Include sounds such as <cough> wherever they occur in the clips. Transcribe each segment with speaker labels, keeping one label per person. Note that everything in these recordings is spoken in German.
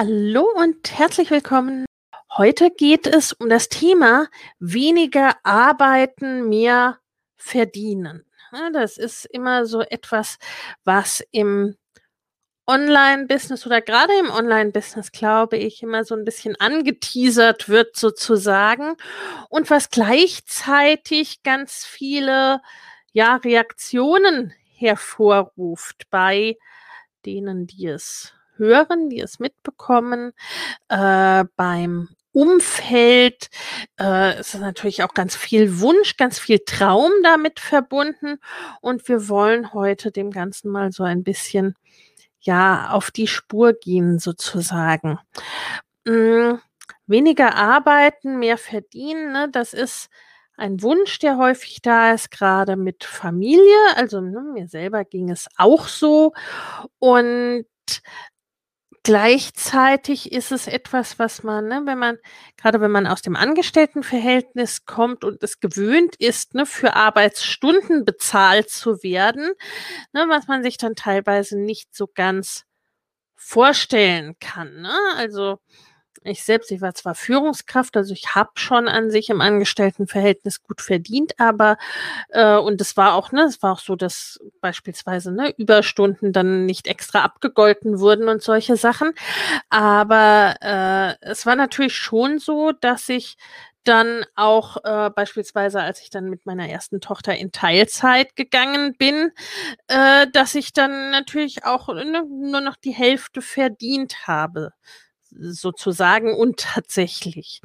Speaker 1: Hallo und herzlich willkommen. Heute geht es um das Thema weniger arbeiten, mehr verdienen. Das ist immer so etwas, was im Online-Business oder gerade im Online-Business, glaube ich, immer so ein bisschen angeteasert wird sozusagen und was gleichzeitig ganz viele ja, Reaktionen hervorruft bei denen, die es hören, die es mitbekommen, äh, beim Umfeld. Äh, ist natürlich auch ganz viel Wunsch, ganz viel Traum damit verbunden. Und wir wollen heute dem Ganzen mal so ein bisschen ja, auf die Spur gehen sozusagen. Hm, weniger arbeiten, mehr verdienen, ne? das ist ein Wunsch, der häufig da ist, gerade mit Familie. Also ne, mir selber ging es auch so. Und Gleichzeitig ist es etwas, was man, ne, wenn man, gerade wenn man aus dem Angestelltenverhältnis kommt und es gewöhnt ist, ne, für Arbeitsstunden bezahlt zu werden, ne, was man sich dann teilweise nicht so ganz vorstellen kann. Ne? Also ich selbst, ich war zwar Führungskraft, also ich habe schon an sich im Angestelltenverhältnis gut verdient, aber äh, und es war auch, ne, es war auch so, dass beispielsweise ne, Überstunden dann nicht extra abgegolten wurden und solche Sachen. Aber äh, es war natürlich schon so, dass ich dann auch äh, beispielsweise, als ich dann mit meiner ersten Tochter in Teilzeit gegangen bin, äh, dass ich dann natürlich auch ne, nur noch die Hälfte verdient habe sozusagen und tatsächlich.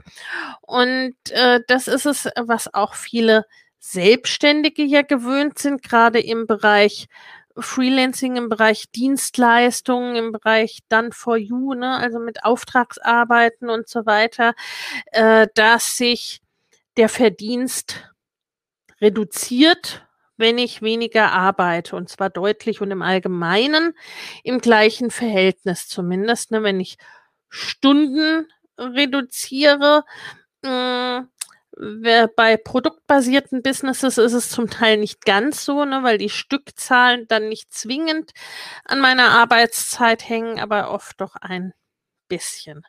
Speaker 1: Und äh, das ist es, was auch viele Selbstständige ja gewöhnt sind, gerade im Bereich Freelancing, im Bereich Dienstleistungen, im Bereich Done for You, ne, also mit Auftragsarbeiten und so weiter, äh, dass sich der Verdienst reduziert, wenn ich weniger arbeite und zwar deutlich und im Allgemeinen im gleichen Verhältnis zumindest, ne, wenn ich Stunden reduziere. Hm, bei produktbasierten Businesses ist es zum Teil nicht ganz so, ne, weil die Stückzahlen dann nicht zwingend an meiner Arbeitszeit hängen, aber oft doch ein bisschen.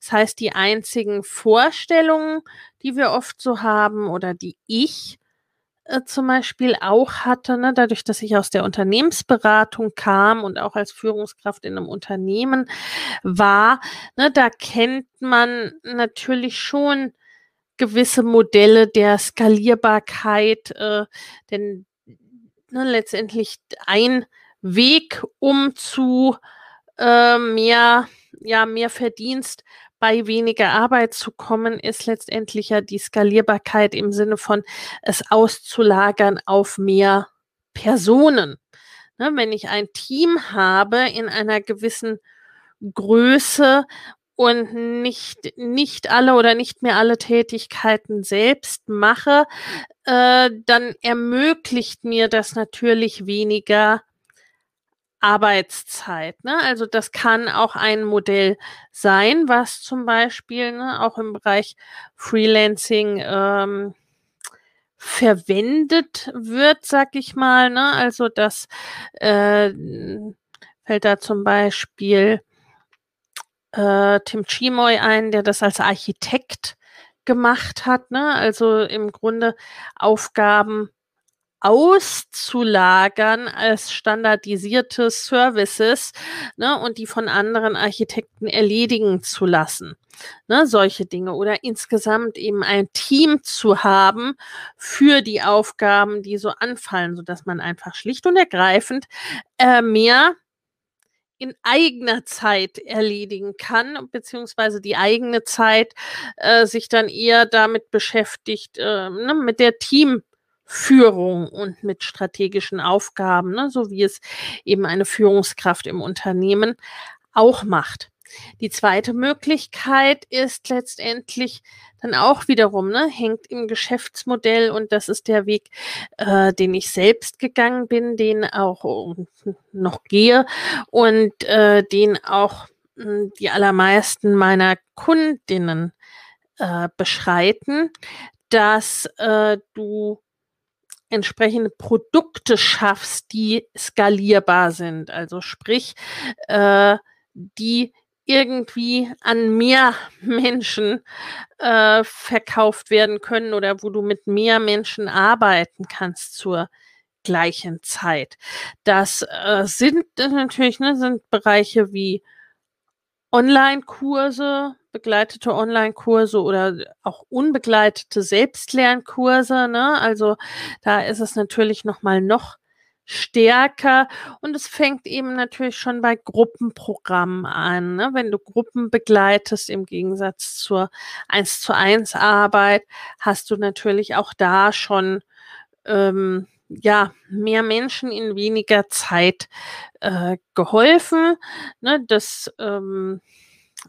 Speaker 1: Das heißt, die einzigen Vorstellungen, die wir oft so haben oder die ich äh, zum Beispiel auch hatte, ne, dadurch, dass ich aus der Unternehmensberatung kam und auch als Führungskraft in einem Unternehmen war, ne, da kennt man natürlich schon gewisse Modelle der Skalierbarkeit, äh, denn ne, letztendlich ein Weg, um zu äh, mehr, ja, mehr Verdienst bei weniger Arbeit zu kommen, ist letztendlich ja die Skalierbarkeit im Sinne von es auszulagern auf mehr Personen. Ne, wenn ich ein Team habe in einer gewissen Größe und nicht, nicht alle oder nicht mehr alle Tätigkeiten selbst mache, äh, dann ermöglicht mir das natürlich weniger Arbeitszeit. Ne? Also das kann auch ein Modell sein, was zum Beispiel ne, auch im Bereich Freelancing ähm, verwendet wird, sag ich mal. Ne? Also das äh, fällt da zum Beispiel äh, Tim Chimoy ein, der das als Architekt gemacht hat. Ne? Also im Grunde Aufgaben auszulagern als standardisierte Services ne, und die von anderen Architekten erledigen zu lassen. Ne, solche Dinge oder insgesamt eben ein Team zu haben für die Aufgaben, die so anfallen, so dass man einfach schlicht und ergreifend äh, mehr in eigener Zeit erledigen kann, beziehungsweise die eigene Zeit äh, sich dann eher damit beschäftigt, äh, ne, mit der Teamführung und mit strategischen Aufgaben, ne, so wie es eben eine Führungskraft im Unternehmen auch macht. Die zweite Möglichkeit ist letztendlich dann auch wiederum, ne, hängt im Geschäftsmodell und das ist der Weg, äh, den ich selbst gegangen bin, den auch noch gehe und äh, den auch hm, die allermeisten meiner Kundinnen äh, beschreiten, dass äh, du entsprechende Produkte schaffst, die skalierbar sind. Also sprich, äh, die irgendwie an mehr <laughs> Menschen äh, verkauft werden können oder wo du mit mehr Menschen arbeiten kannst zur gleichen Zeit. Das äh, sind das natürlich ne, sind Bereiche wie Online-Kurse, begleitete Online-Kurse oder auch unbegleitete Selbstlernkurse. Ne? Also da ist es natürlich noch mal noch stärker und es fängt eben natürlich schon bei Gruppenprogrammen an. Ne? Wenn du Gruppen begleitest im Gegensatz zur 1 zu 1 Arbeit, hast du natürlich auch da schon ähm, ja, mehr Menschen in weniger Zeit äh, geholfen. Ne? Das ähm,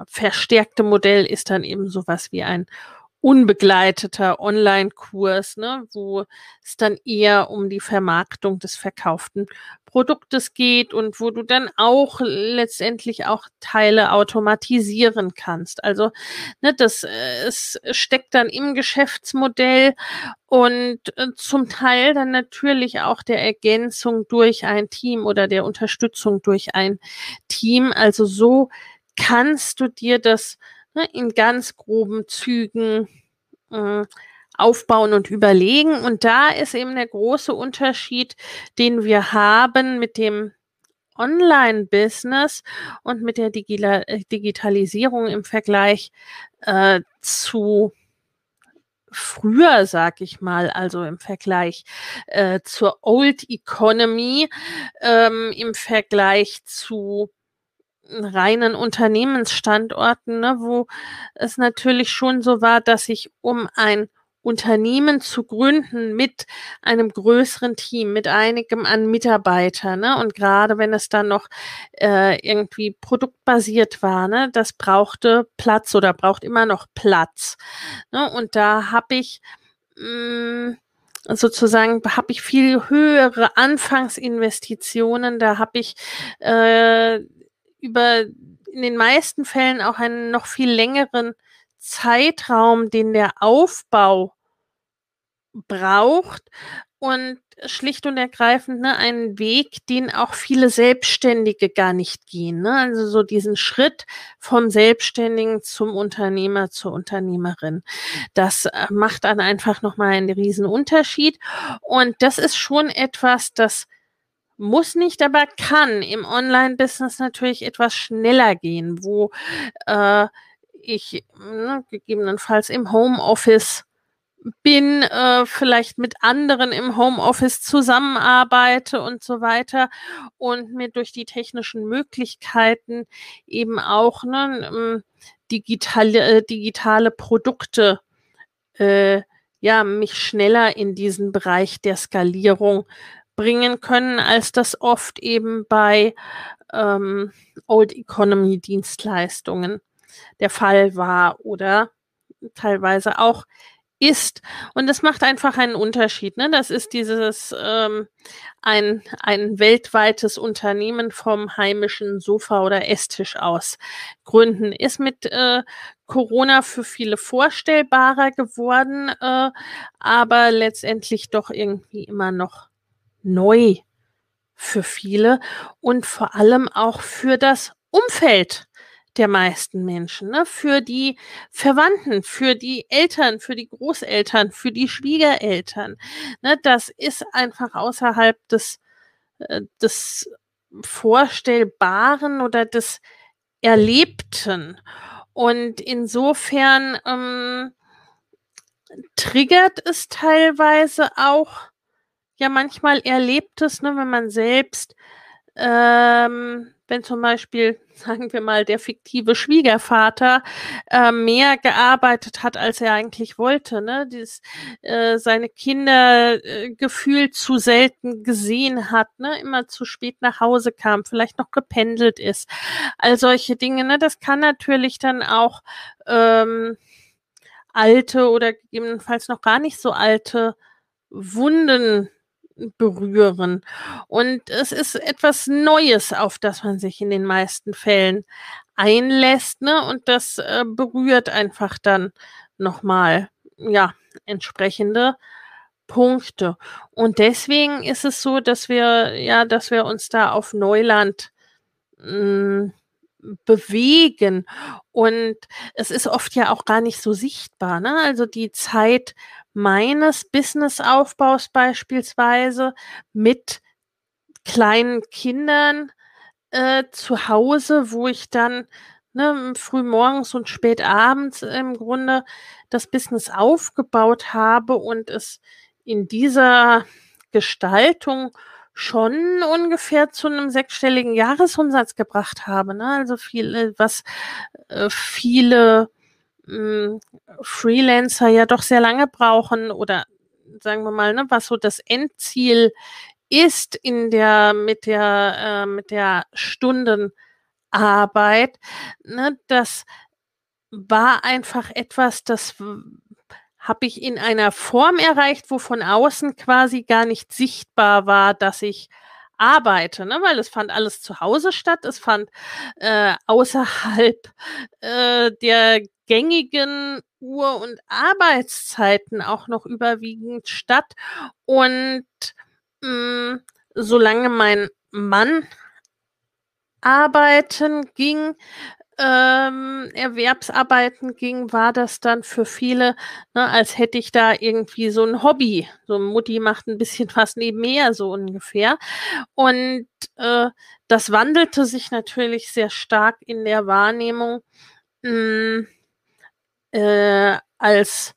Speaker 1: verstärkte Modell ist dann eben sowas wie ein unbegleiteter Online-Kurs, ne, wo es dann eher um die Vermarktung des verkauften Produktes geht und wo du dann auch letztendlich auch Teile automatisieren kannst. Also ne, das äh, es steckt dann im Geschäftsmodell und äh, zum Teil dann natürlich auch der Ergänzung durch ein Team oder der Unterstützung durch ein Team. Also so kannst du dir das ne, in ganz groben Zügen äh, aufbauen und überlegen. Und da ist eben der große Unterschied, den wir haben mit dem Online-Business und mit der Digila äh, Digitalisierung im Vergleich äh, zu früher, sag ich mal, also im Vergleich äh, zur Old Economy, ähm, im Vergleich zu reinen Unternehmensstandorten, ne, wo es natürlich schon so war, dass ich um ein Unternehmen zu gründen mit einem größeren Team, mit einigem an Mitarbeitern, ne? Und gerade wenn es dann noch äh, irgendwie produktbasiert war, ne, das brauchte Platz oder braucht immer noch Platz. Ne? Und da habe ich mh, mm, sozusagen habe ich viel höhere Anfangsinvestitionen, da habe ich äh, über in den meisten Fällen auch einen noch viel längeren Zeitraum, den der Aufbau braucht und schlicht und ergreifend ne, einen Weg, den auch viele Selbstständige gar nicht gehen. Ne? Also so diesen Schritt vom Selbstständigen zum Unternehmer, zur Unternehmerin. Das äh, macht dann einfach nochmal einen riesen Unterschied. Und das ist schon etwas, das muss nicht, aber kann im Online-Business natürlich etwas schneller gehen, wo äh, ich ne, gegebenenfalls im Homeoffice bin, äh, vielleicht mit anderen im Homeoffice zusammenarbeite und so weiter und mir durch die technischen Möglichkeiten eben auch ne, digitale, äh, digitale Produkte äh, ja mich schneller in diesen Bereich der Skalierung bringen können, als das oft eben bei ähm, Old Economy Dienstleistungen der Fall war oder teilweise auch ist. Und das macht einfach einen Unterschied. Ne? Das ist dieses ähm, ein, ein weltweites Unternehmen vom heimischen Sofa oder Esstisch aus gründen. Ist mit äh, Corona für viele vorstellbarer geworden, äh, aber letztendlich doch irgendwie immer noch neu für viele und vor allem auch für das Umfeld der meisten Menschen, ne? für die Verwandten, für die Eltern, für die Großeltern, für die Schwiegereltern. Ne? Das ist einfach außerhalb des, äh, des Vorstellbaren oder des Erlebten. Und insofern ähm, triggert es teilweise auch ja manchmal Erlebtes, ne, wenn man selbst ähm, wenn zum Beispiel, <laughs> sagen wir mal, der fiktive Schwiegervater äh, mehr gearbeitet hat, als er eigentlich wollte, ne? Dieses, äh, seine Kinder äh, gefühlt zu selten gesehen hat, ne? immer zu spät nach Hause kam, vielleicht noch gependelt ist. All solche Dinge, ne? Das kann natürlich dann auch ähm, alte oder gegebenenfalls noch gar nicht so alte Wunden berühren. Und es ist etwas Neues, auf das man sich in den meisten Fällen einlässt, ne? Und das äh, berührt einfach dann nochmal, ja, entsprechende Punkte. Und deswegen ist es so, dass wir, ja, dass wir uns da auf Neuland hm, bewegen. Und es ist oft ja auch gar nicht so sichtbar. Ne? Also die Zeit meines Businessaufbaus beispielsweise mit kleinen Kindern äh, zu Hause, wo ich dann ne, früh morgens und spät abends im Grunde das Business aufgebaut habe und es in dieser Gestaltung schon ungefähr zu einem sechsstelligen Jahresumsatz gebracht habe. Ne? Also viel, was äh, viele mh, Freelancer ja doch sehr lange brauchen oder sagen wir mal, ne, was so das Endziel ist in der mit der äh, mit der Stundenarbeit, ne, das war einfach etwas, das habe ich in einer Form erreicht, wo von außen quasi gar nicht sichtbar war, dass ich arbeite, ne? weil es fand alles zu Hause statt, es fand äh, außerhalb äh, der gängigen Uhr- und Arbeitszeiten auch noch überwiegend statt. Und mh, mm, solange mein Mann arbeiten ging, ähm, Erwerbsarbeiten ging, war das dann für viele, ne, als hätte ich da irgendwie so ein Hobby. So Mutti macht ein bisschen <laughs> was nebenher, so ungefähr. Und äh, das wandelte sich natürlich sehr stark in der Wahrnehmung, mh, hm, äh, als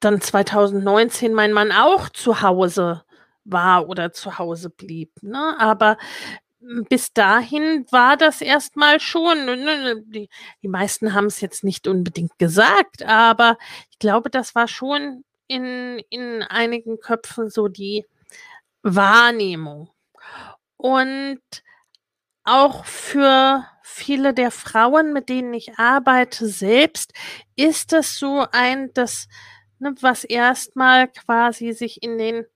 Speaker 1: dann 2019 mein Mann auch zu Hause war oder zu Hause blieb. Ne? Aber bis dahin war das erstmal schon, ne, ne, die, die meisten haben es jetzt nicht unbedingt gesagt, aber ich glaube, das war schon in, in einigen Köpfen so die Wahrnehmung. Und auch für viele der Frauen, mit denen ich arbeite, selbst ist es so ein, das, ne, was erstmal quasi sich in den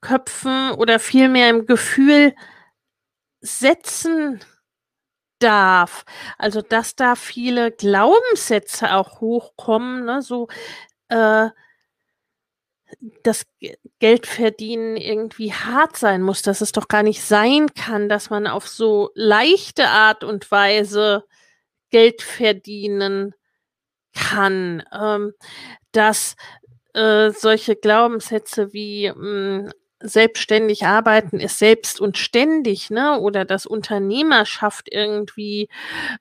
Speaker 1: Köpfen oder vielmehr im Gefühl setzen darf. Also, dass da viele Glaubenssätze auch hochkommen, ne, so, äh, dass Geldverdienen irgendwie hart sein muss, dass es doch gar nicht sein kann, dass man auf so leichte Art und Weise Geld verdienen kann. Ähm, dass äh, solche Glaubenssätze wie mh, hm, selbstständig arbeiten ist selbst und ständig, ne? Oder dass Unternehmerschaft irgendwie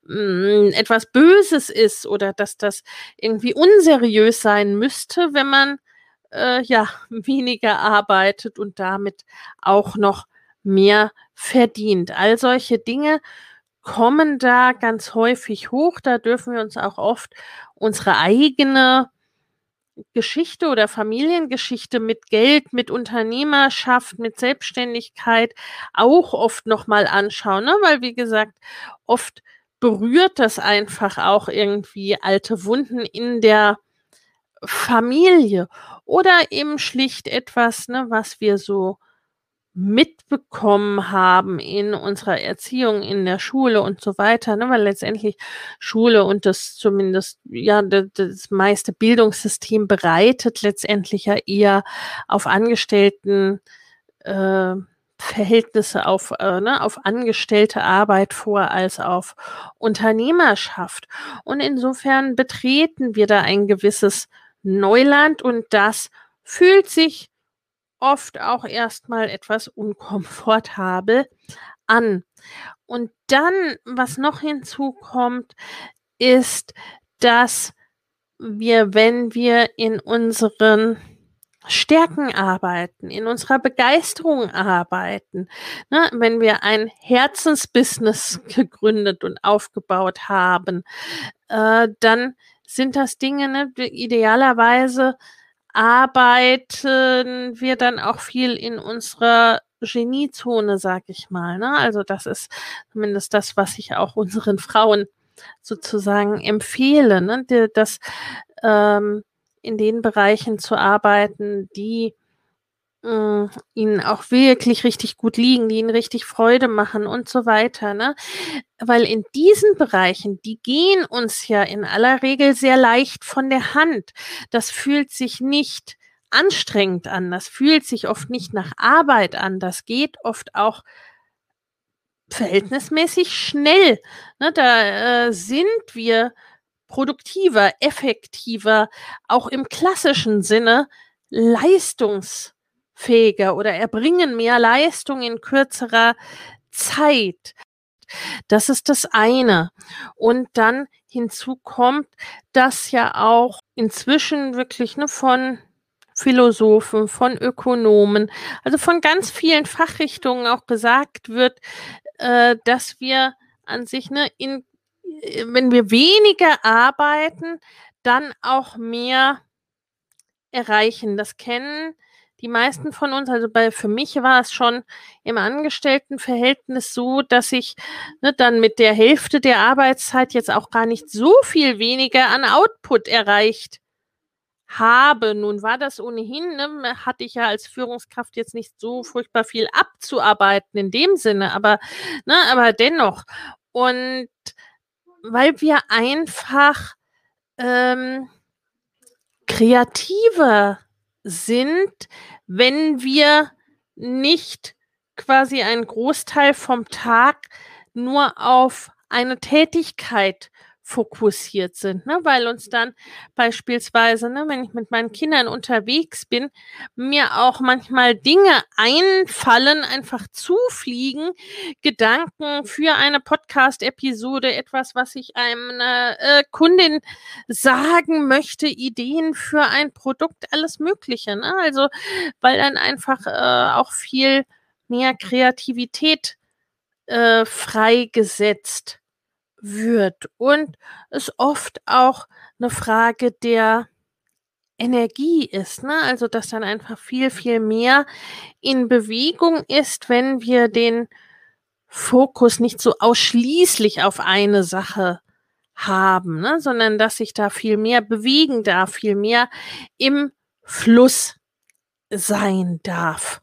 Speaker 1: mh, mm, etwas Böses ist oder dass das irgendwie unseriös sein müsste, wenn man äh, ja <laughs> weniger arbeitet und damit auch noch mehr verdient. All solche Dinge kommen da ganz häufig hoch. Da dürfen wir uns auch oft unsere eigene Geschichte oder Familiengeschichte mit Geld, mit Unternehmerschaft, mit Selbstständigkeit auch oft nochmal anschauen, ne? weil wie gesagt, oft berührt das einfach auch irgendwie alte Wunden in der Familie oder eben schlicht etwas, ne, was wir so mitbekommen haben in unserer Erziehung in der Schule und so weiter, ne? weil letztendlich Schule und das zumindest, ja, das, das meiste Bildungssystem bereitet letztendlich ja eher auf Angestellten äh, Verhältnisse auf, äh, ne, auf angestellte Arbeit vor als auf Unternehmerschaft. Und insofern betreten wir da ein gewisses Neuland und das fühlt sich oft auch erstmal etwas unkomfortabel an. Und dann, was noch hinzukommt, ist, dass wir, wenn wir in unseren Stärken arbeiten, in unserer Begeisterung arbeiten. Ne, wenn wir ein Herzensbusiness <laughs> gegründet und aufgebaut haben, äh, dann sind das Dinge, ne, idealerweise arbeiten wir dann auch viel in unserer Geniezone, sag ich mal. Ne? Also das ist zumindest das, was ich auch unseren <laughs> Frauen sozusagen empfehle, ne? dass ähm, in den Bereichen zu arbeiten, die äh, ihnen auch wirklich richtig gut liegen, die ihnen richtig Freude machen und so weiter. Ne? Weil in diesen Bereichen, die gehen uns ja in aller Regel sehr leicht von der Hand. Das fühlt sich nicht anstrengend an, das fühlt sich oft nicht nach Arbeit an, das geht oft auch verhältnismäßig schnell. Ne? Da äh, sind wir produktiver, effektiver, auch im klassischen Sinne leistungsfähiger oder erbringen mehr Leistung in kürzerer Zeit. Das ist das eine. Und dann hinzu kommt, dass ja auch inzwischen wirklich ne, von Philosophen, von Ökonomen, also von ganz vielen Fachrichtungen auch gesagt wird, äh, dass wir an sich ne, in äh, wenn wir weniger arbeiten, dann auch mehr erreichen. Das kennen die meisten von uns. Also bei für mich war es schon im Angestelltenverhältnis so, dass ich ne, dann mit der Hälfte der Arbeitszeit jetzt auch gar nicht so viel weniger an Output erreicht habe. Nun war das ohnehin, ne, hatte ich ja als Führungskraft jetzt nicht so furchtbar viel abzuarbeiten in dem Sinne, aber, ne, aber dennoch. Und weil wir einfach ähm, kreativer sind, wenn wir nicht quasi einen Großteil vom Tag nur auf eine Tätigkeit fokussiert sind, ne? weil uns dann beispielsweise, ne, wenn ich mit meinen Kindern unterwegs bin, mir auch manchmal Dinge einfallen, einfach zufliegen, Gedanken für eine Podcast-Episode, etwas, was ich einer äh, Kundin sagen möchte, Ideen für ein Produkt, alles Mögliche. Ne? Also, weil dann einfach äh, auch viel mehr Kreativität äh, freigesetzt wird und es oft auch eine Frage der Energie ist, ne? Also, dass dann einfach viel, viel mehr in Bewegung ist, wenn wir den Fokus nicht so ausschließlich auf eine Sache haben, ne? sondern dass sich da viel mehr bewegen darf, viel mehr im Fluss sein darf.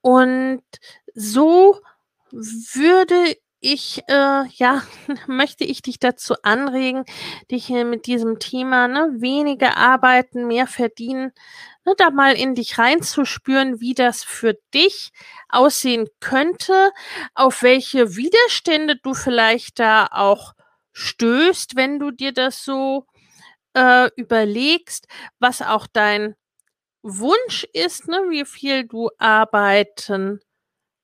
Speaker 1: Und so würde ich, äh, ja, <laughs> möchte ich dich dazu anregen, dich hier mit diesem Thema, ne, weniger arbeiten, mehr verdienen, ne, da mal in dich reinzuspüren, wie das für dich aussehen könnte, auf welche Widerstände du vielleicht da auch stößt, wenn du dir das so äh, überlegst, was auch dein Wunsch ist, ne, wie viel du arbeiten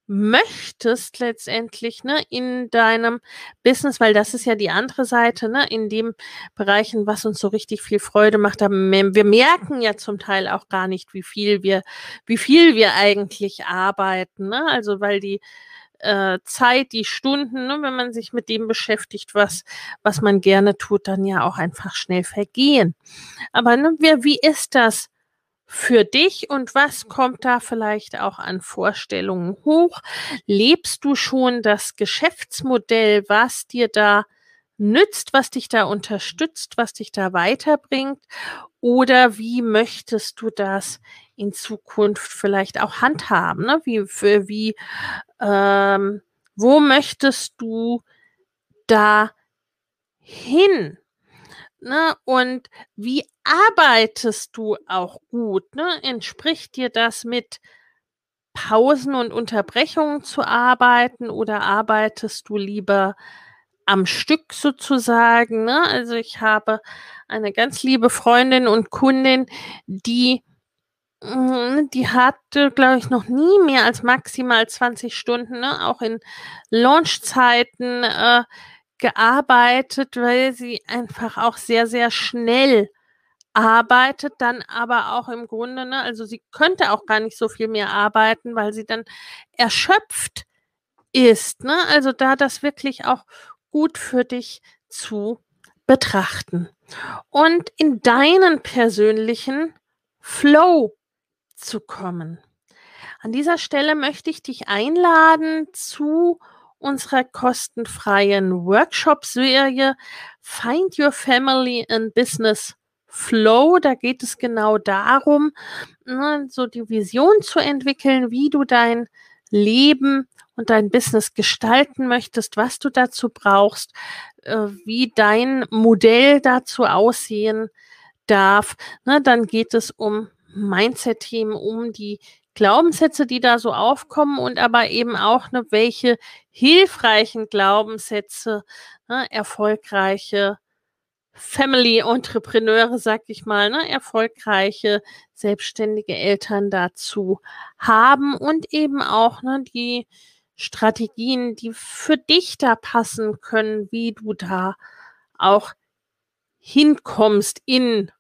Speaker 1: möchtest letztendlich, ne, in deinem Business, weil das ist ja die andere Seite, ne, in dem Bereichen, was uns so richtig viel Freude macht. wir merken ja zum Teil auch gar nicht, wie viel wir, wie viel wir eigentlich arbeiten, ne, also weil die äh, Zeit, die Stunden, ne, wenn man sich mit dem beschäftigt, was, was man gerne tut, dann ja auch einfach schnell vergehen. Aber ne, wie, wie ist das? Für dich und was kommt da vielleicht auch an Vorstellungen hoch? Lebst du schon das Geschäftsmodell, was dir da nützt, was dich da unterstützt, was dich da weiterbringt? Oder wie möchtest du das in Zukunft vielleicht auch handhaben? Ne? Wie, für, wie, ähm, wo möchtest du da hin? Ne? Und wie arbeitest du auch gut? Ne? Entspricht dir das mit Pausen und Unterbrechungen zu arbeiten oder arbeitest du lieber am Stück sozusagen? Ne? Also ich habe eine ganz liebe Freundin und Kundin, die Mhm, die hatte, glaube ich, noch nie mehr als maximal 20 Stunden, ne, auch in Launchzeiten äh, gearbeitet, weil sie einfach auch sehr, sehr schnell arbeitet, dann aber auch im Grunde, ne, also sie könnte auch gar nicht so viel mehr arbeiten, weil sie dann erschöpft ist, ne? Also da das wirklich auch gut für dich zu betrachten. Und in deinen persönlichen Flow zu kommen. An dieser Stelle möchte ich dich einladen zu unserer kostenfreien Workshop-Serie Find Your Family in Business Flow. Da geht es genau darum, ne, so die Vision zu entwickeln, wie du dein Leben und dein Business gestalten möchtest, was du dazu brauchst, äh, wie dein Modell dazu aussehen darf. Ne, dann geht es um Mindset-Themen, um die Glaubenssätze, die da so aufkommen und aber eben auch, ne, welche hilfreichen Glaubenssätze ne, erfolgreiche Family-Entrepreneure, sag ich mal, ne, erfolgreiche selbstständige Eltern dazu haben und eben auch ne, die Strategien, die für dich da passen können, wie du da auch hinkommst in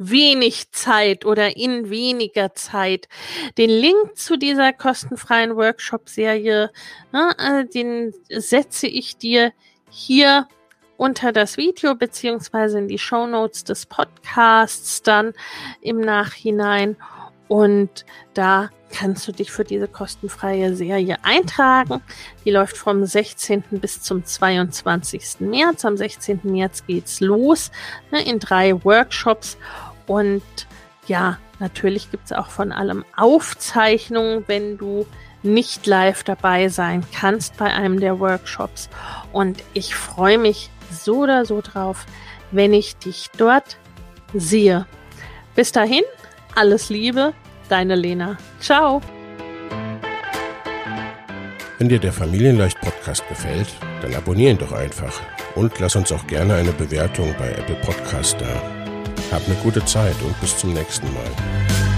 Speaker 1: wenig Zeit oder in weniger Zeit. Den Link zu dieser kostenfreien Workshop-Serie, ne, äh, den setze ich dir hier unter das Video beziehungsweise in die Show Notes des Podcasts dann im Nachhinein. Und da kannst du dich für diese kostenfreie Serie eintragen. Die läuft vom 16. bis zum 22. März. Am 16. März geht's los ne, in drei Workshops und ja, natürlich gibt es auch von allem Aufzeichnungen, wenn du nicht live dabei sein kannst bei einem der Workshops. Und ich freue mich so oder so drauf, wenn ich dich dort sehe. Bis dahin, alles Liebe, deine Lena. Ciao.
Speaker 2: Wenn dir der Familienleicht Podcast gefällt, dann abonnieren doch einfach und lass uns auch gerne eine Bewertung bei Apple Podcast da. Hab eine gute Zeit und bis zum nächsten Mal.